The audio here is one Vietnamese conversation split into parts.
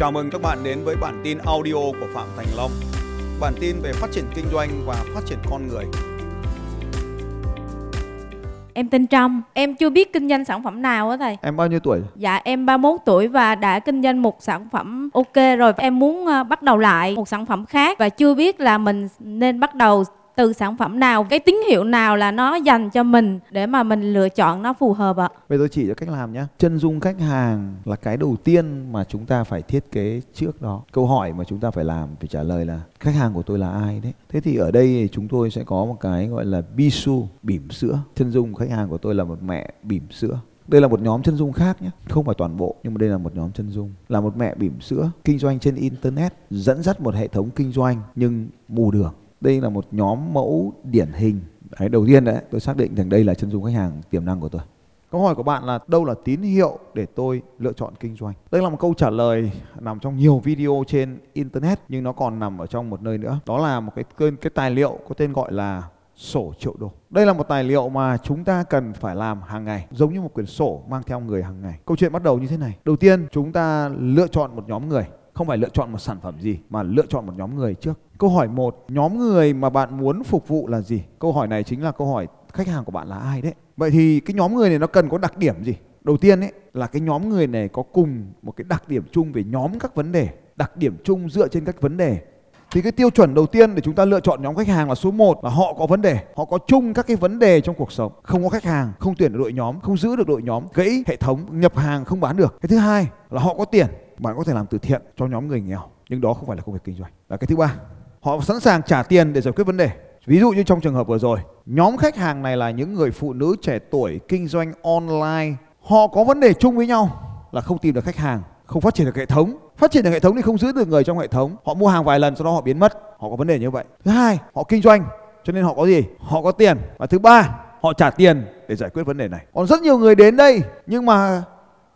Chào mừng các bạn đến với bản tin audio của Phạm Thành Long. Bản tin về phát triển kinh doanh và phát triển con người. Em tên Trâm, em chưa biết kinh doanh sản phẩm nào á thầy. Em bao nhiêu tuổi? Dạ em 31 tuổi và đã kinh doanh một sản phẩm ok rồi. Em muốn ờ, bắt đầu lại một sản phẩm khác và chưa biết là mình nên bắt đầu từ sản phẩm nào, cái tín hiệu nào là nó dành cho mình để mà mình lựa chọn nó phù hợp ạ. Vậy tôi chỉ cho cách làm nhé. Chân dung khách hàng là cái đầu tiên mà chúng ta phải thiết kế trước đó. Câu hỏi mà chúng ta phải làm phải trả lời là khách hàng của tôi là ai đấy. Thế thì ở đây chúng tôi sẽ có một cái gọi là bisu, bỉm sữa. Chân dung khách hàng của tôi là một mẹ bỉm sữa. Đây là một nhóm chân dung khác nhé, không phải toàn bộ nhưng mà đây là một nhóm chân dung. Là một mẹ bỉm sữa, kinh doanh trên internet, dẫn dắt một hệ thống kinh doanh nhưng mù đường đây là một nhóm mẫu điển hình đấy, đầu tiên đấy tôi xác định rằng đây là chân dung khách hàng tiềm năng của tôi câu hỏi của bạn là đâu là tín hiệu để tôi lựa chọn kinh doanh đây là một câu trả lời nằm trong nhiều video trên internet nhưng nó còn nằm ở trong một nơi nữa đó là một cái cái, cái tài liệu có tên gọi là sổ triệu đô. Đây là một tài liệu mà chúng ta cần phải làm hàng ngày, giống như một quyển sổ mang theo người hàng ngày. Câu chuyện bắt đầu như thế này. Đầu tiên, chúng ta lựa chọn một nhóm người, không phải lựa chọn một sản phẩm gì mà lựa chọn một nhóm người trước. Câu hỏi một, nhóm người mà bạn muốn phục vụ là gì? Câu hỏi này chính là câu hỏi khách hàng của bạn là ai đấy. Vậy thì cái nhóm người này nó cần có đặc điểm gì? Đầu tiên ấy là cái nhóm người này có cùng một cái đặc điểm chung về nhóm các vấn đề, đặc điểm chung dựa trên các vấn đề. Thì cái tiêu chuẩn đầu tiên để chúng ta lựa chọn nhóm khách hàng là số 1 là họ có vấn đề, họ có chung các cái vấn đề trong cuộc sống. Không có khách hàng, không tuyển được đội nhóm, không giữ được đội nhóm, gãy hệ thống, nhập hàng không bán được. Cái thứ hai là họ có tiền, bạn có thể làm từ thiện cho nhóm người nghèo, nhưng đó không phải là công việc kinh doanh. Là cái thứ ba họ sẵn sàng trả tiền để giải quyết vấn đề ví dụ như trong trường hợp vừa rồi nhóm khách hàng này là những người phụ nữ trẻ tuổi kinh doanh online họ có vấn đề chung với nhau là không tìm được khách hàng không phát triển được hệ thống phát triển được hệ thống thì không giữ được người trong hệ thống. Họ mua hàng vài lần sau đó họ biến mất. Họ có vấn đề như vậy. Thứ hai họ kinh doanh cho nên họ có gì? Họ có tiền. Và thứ ba họ trả tiền để giải quyết vấn đề này. Còn rất nhiều người đến đây nhưng mà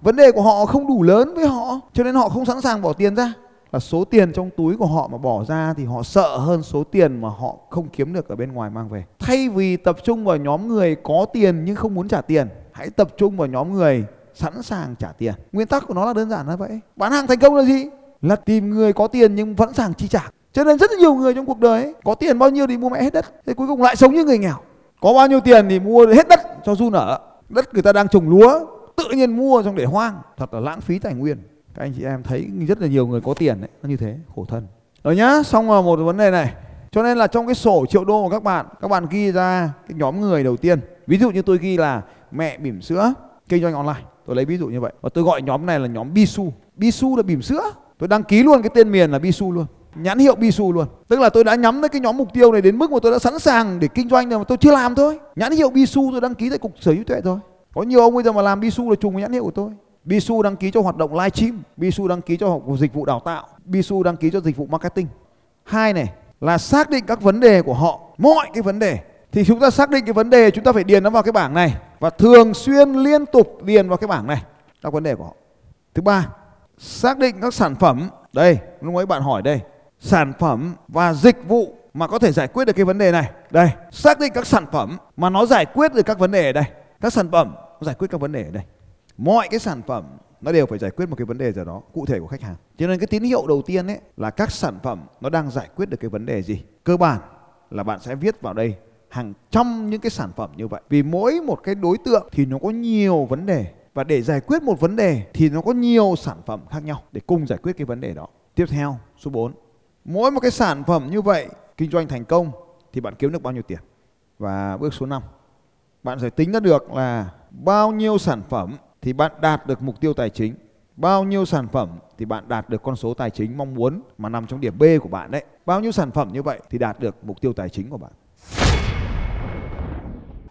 vấn đề của họ không đủ lớn với họ cho nên họ không sẵn sàng bỏ tiền ra. Là số tiền trong túi của họ mà bỏ ra thì họ sợ hơn số tiền mà họ không kiếm được ở bên ngoài mang về. Thay vì tập trung vào nhóm người có tiền nhưng không muốn trả tiền, hãy tập trung vào nhóm người sẵn sàng trả tiền. Nguyên tắc của nó là đơn giản là vậy. Bán hàng thành công là gì? Là tìm người có tiền nhưng vẫn sẵn chi trả. Cho nên rất nhiều người trong cuộc đời ấy, có tiền bao nhiêu thì mua mẹ hết đất. Thế cuối cùng lại sống như người nghèo. Có bao nhiêu tiền thì mua hết đất cho du nở. Đất người ta đang trồng lúa, tự nhiên mua xong để hoang. Thật là lãng phí tài nguyên các anh chị em thấy rất là nhiều người có tiền đấy nó như thế khổ thân rồi nhá xong rồi một vấn đề này cho nên là trong cái sổ triệu đô của các bạn các bạn ghi ra cái nhóm người đầu tiên ví dụ như tôi ghi là mẹ bỉm sữa kinh doanh online tôi lấy ví dụ như vậy. Và tôi gọi nhóm này là nhóm bisu. Bisu là bỉm sữa. Tôi đăng ký luôn cái tên miền là bisu luôn. Nhãn hiệu bisu luôn. Tức là tôi đã nhắm tới cái nhóm mục tiêu này đến mức mà tôi đã sẵn sàng để kinh doanh rồi mà tôi chưa làm thôi. Nhãn hiệu bisu tôi đăng ký tại cục sở hữu tuệ thôi. Có nhiều ông bây giờ mà làm bisu là trùng với nhãn hiệu của tôi. Bisu đăng ký cho hoạt động livestream, Bisu đăng ký cho dịch vụ đào tạo, Bisu đăng ký cho dịch vụ marketing. Hai này là xác định các vấn đề của họ, mọi cái vấn đề. Thì chúng ta xác định cái vấn đề chúng ta phải điền nó vào cái bảng này và thường xuyên liên tục điền vào cái bảng này các vấn đề của họ. Thứ ba, xác định các sản phẩm. Đây, lúc ấy bạn hỏi đây, sản phẩm và dịch vụ mà có thể giải quyết được cái vấn đề này. Đây, xác định các sản phẩm mà nó giải quyết được các vấn đề ở đây. Các sản phẩm giải quyết các vấn đề ở đây mọi cái sản phẩm nó đều phải giải quyết một cái vấn đề gì đó cụ thể của khách hàng cho nên cái tín hiệu đầu tiên ấy là các sản phẩm nó đang giải quyết được cái vấn đề gì cơ bản là bạn sẽ viết vào đây hàng trăm những cái sản phẩm như vậy. Vì mỗi một cái đối tượng thì nó có nhiều vấn đề. Và để giải quyết một vấn đề thì nó có nhiều sản phẩm khác nhau để cùng giải quyết cái vấn đề đó. Tiếp theo, số 4 mỗi một cái sản phẩm như vậy kinh doanh thành công thì bạn kiếm được bao nhiêu tiền? Và bước số 5 bạn phải tính ra được là bao nhiêu sản phẩm thì bạn đạt được mục tiêu tài chính. Bao nhiêu sản phẩm thì bạn đạt được con số tài chính mong muốn mà nằm trong điểm B của bạn đấy. Bao nhiêu sản phẩm như vậy thì đạt được mục tiêu tài chính của bạn.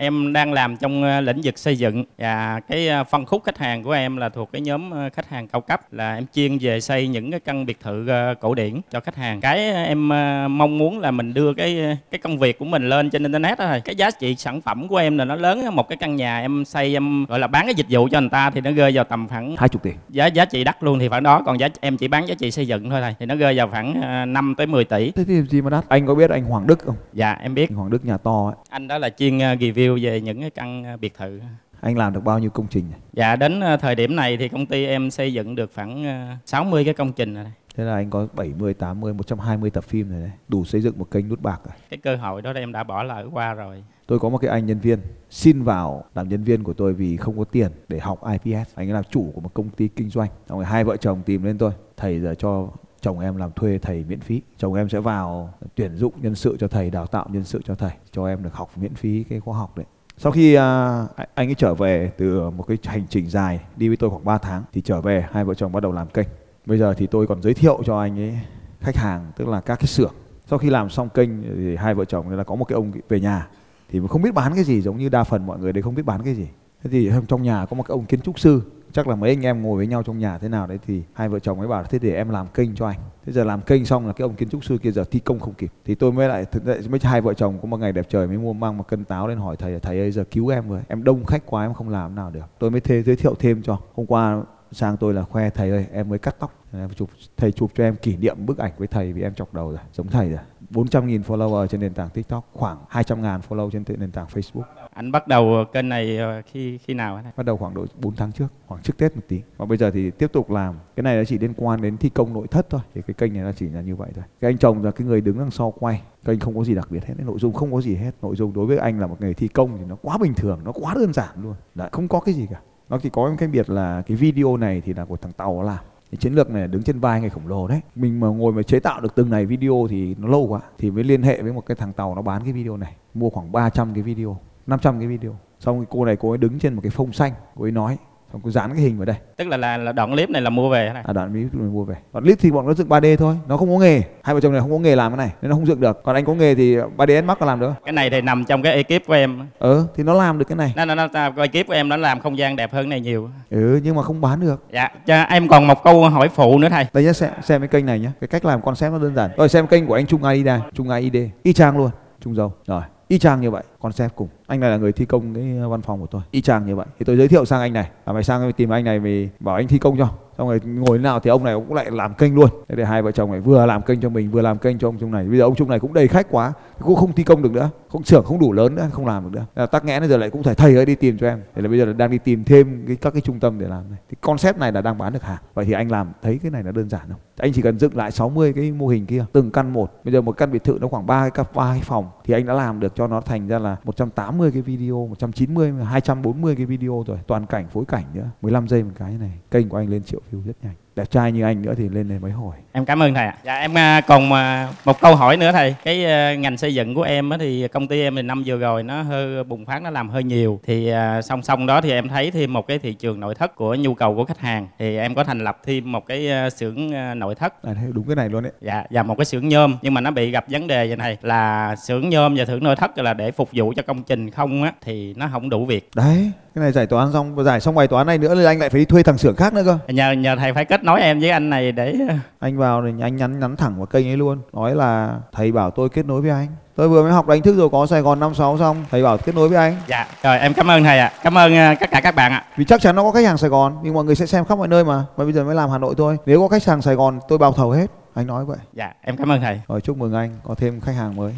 Em đang làm trong ờ, lĩnh vực xây dựng và cái ờ, phân khúc khách hàng của em là thuộc cái nhóm ờ, khách hàng cao cấp là em chuyên về xây những cái căn biệt thự cổ điển cho khách hàng. Cái em mong muốn là mình đưa cái cái công việc của mình lên trên internet đó thôi. Cái giá trị sản phẩm của em là nó lớn một cái căn nhà em xây em gọi là bán cái dịch vụ cho người ta thì nó rơi vào tầm khoảng hai chục tỷ. Giá giá trị đắt luôn thì khoảng đó, còn giá em chỉ bán giá trị xây dựng thôi thầy thì nó rơi vào khoảng 5 tới 10 tỷ. Thế thì gì mà đắt? Anh có biết anh Hoàng Đức không? Dạ em biết. Anh Hoàng Đức nhà to ấy. Anh đó là chuyên review về những cái căn biệt thự anh làm được bao nhiêu công trình? Dạ đến ờ, thời điểm này thì công ty em xây dựng được khoảng ờ, 60 cái công trình rồi đây. Thế là anh có 70, 80, 120 tập phim rồi đấy. Đủ xây dựng một kênh nút bạc rồi. Cái cơ hội đó em đã bỏ lỡ qua rồi. Tôi có một cái anh nhân viên xin vào làm nhân viên của tôi vì không có tiền để học IPS. Anh ấy là chủ của một công ty kinh doanh. Xong rồi hai vợ chồng tìm lên tôi. Thầy giờ cho chồng em làm thuê thầy miễn phí. Chồng em sẽ vào tuyển dụng nhân sự cho thầy, đào tạo nhân sự cho thầy. Cho em được học miễn phí cái khóa học đấy. Sau khi à, anh ấy trở về từ một cái hành trình dài đi với tôi khoảng 3 tháng thì trở về hai vợ chồng bắt đầu làm kênh. Bây giờ thì tôi còn giới thiệu cho anh ấy khách hàng tức là các cái xưởng. Sau khi làm xong kênh thì hai vợ chồng là có một cái ông về nhà thì không biết bán cái gì giống như đa phần mọi người đấy không biết bán cái gì. Thế thì trong nhà có một cái ông kiến trúc sư chắc là mấy anh em ngồi với nhau trong nhà thế nào đấy thì hai vợ chồng ấy bảo thế để em làm kênh cho anh. Thế giờ làm kênh xong là cái ông kiến trúc sư kia giờ thi công không kịp. Thì tôi mới lại, thực mới hai vợ chồng có một ngày đẹp trời mới mua, mang một cân táo lên hỏi thầy thầy ơi, giờ cứu em với, em đông khách quá, em không làm nào được. Tôi mới thê, giới thiệu thêm cho, hôm qua sang tôi là khoe, thầy ơi, em mới cắt tóc. Em chụp, thầy chụp cho em kỷ niệm bức ảnh với thầy vì em chọc đầu rồi, giống thầy rồi. 400.000 follower trên nền tảng TikTok khoảng 200.000 follow trên nền tảng Facebook. Anh bắt đầu kênh này ờ, khi khi nào hả? bắt đầu khoảng độ 4 tháng trước khoảng trước Tết một tí. Và bây giờ thì tiếp tục làm. Cái này nó chỉ liên quan đến thi công nội thất thôi thì cái kênh này nó chỉ là như vậy thôi. Cái anh chồng là cái người đứng đằng sau quay. Kênh không có gì đặc biệt hết nội dung không có gì hết. Nội dung đối với anh là một nghề thi công thì nó quá bình thường nó quá đơn giản luôn. Đấy, không có cái gì cả. Nó chỉ có cái biệt là cái video này thì là của thằng tàu làm cái chiến lược này đứng trên vai người khổng lồ đấy. Mình mà ngồi mà chế tạo được từng này video thì nó lâu quá, thì mới liên hệ với một cái thằng tàu nó bán cái video này, mua khoảng 300 cái video 500 cái video. Xong cái cô này cô ấy đứng trên một cái phông xanh, cô ấy nói xong cô dán cái hình vào đây. Tức là, là là đoạn clip này là mua về hả? à đoạn clip mình mua về. Đoạn clip thì bọn nó dựng 3D thôi nó không có nghề. Hai vợ chồng này không có nghề làm cái này nên nó không dựng được. Còn anh có nghề thì 3ds max có làm được Cái này thì nằm trong cái ekip của em. ừ thì nó làm được cái này. Nó nó, nó cái ekip của em nó làm không gian đẹp hơn này nhiều. ừ nhưng mà không bán được. Dạ, cho em còn một câu hỏi phụ nữa thầy. đây nhá xem xem cái kênh này nhá. Cái cách làm concept nó đơn giản. Rồi xem kênh của anh Trung Aida Trung AID y chang luôn. Trung dâu. Rồi y chang như vậy. Concept cùng anh này là người thi công cái ờ, văn phòng của tôi y chang như vậy. Thì tôi giới thiệu sang anh này. À, mày sang tìm anh này vì bảo anh thi công cho. Xong rồi ngồi nào thì ông này cũng lại làm kênh luôn. Thế để hai vợ chồng này vừa làm kênh cho mình vừa làm kênh cho ông Trung này. Bây giờ ông Trung này cũng đầy khách quá cũng không thi công được nữa. Không trưởng không đủ lớn nữa không làm được nữa. Là tắc nghẽn bây giờ lại cũng phải thầy ơi đi tìm cho em. Thế là bây giờ là đang đi tìm thêm cái các cái trung tâm để làm này. Thì concept này là đang bán được hàng. Vậy thì anh làm thấy cái này là đơn giản không? Anh chỉ cần dựng lại 60 cái mô hình kia từng căn một. Bây giờ một căn biệt thự nó khoảng ba cái ba cái phòng. Thì anh đã làm được cho nó thành ra là 180 cái video 190 240 cái video rồi, toàn cảnh, phối cảnh nữa. 15 giây một cái này, kênh của anh lên triệu view rất nhanh đẹp trai như anh nữa thì lên lên mấy hồi Em cảm ơn thầy ạ. Dạ em à, còn à, một câu hỏi nữa thầy. Cái à, ngành xây dựng của em á thì công ty em thì năm vừa rồi nó hơi bùng phát nó làm hơi nhiều. Thì song song đó thì em thấy thêm một cái thị trường nội thất của nhu cầu của khách hàng. Thì em có thành lập thêm một cái xưởng nội thất à, đúng cái này luôn đấy Dạ, và một cái xưởng nhôm nhưng mà nó bị gặp vấn đề vậy này là xưởng nhôm và xưởng nội thất là để phục vụ cho công trình không á thì nó không đủ việc. đấy cái này giải toán xong giải xong bài toán này nữa thì anh lại phải đi thuê thằng xưởng khác nữa cơ. Nhờ nhờ thầy phải kết nối em với anh này để anh vào thì anh nhắn nhắn thẳng vào kênh ấy luôn nói là thầy bảo tôi kết nối với anh. Tôi vừa mới học đánh thức rồi có sài gòn năm sáu xong thầy bảo kết nối với anh. Dạ rồi em cảm ơn thầy ạ. Cảm ơn à, tất cả các bạn ạ. vì chắc chắn nó có khách hàng sài gòn nhưng mọi người sẽ xem khắp mọi nơi mà. Mà bây giờ mới làm hà nội thôi. Nếu có khách hàng sài gòn tôi bao thầu hết. Anh nói vậy. Dạ, em cảm ơn thầy. rồi chúc mừng anh có thêm khách hàng mới.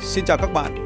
Xin chào các bạn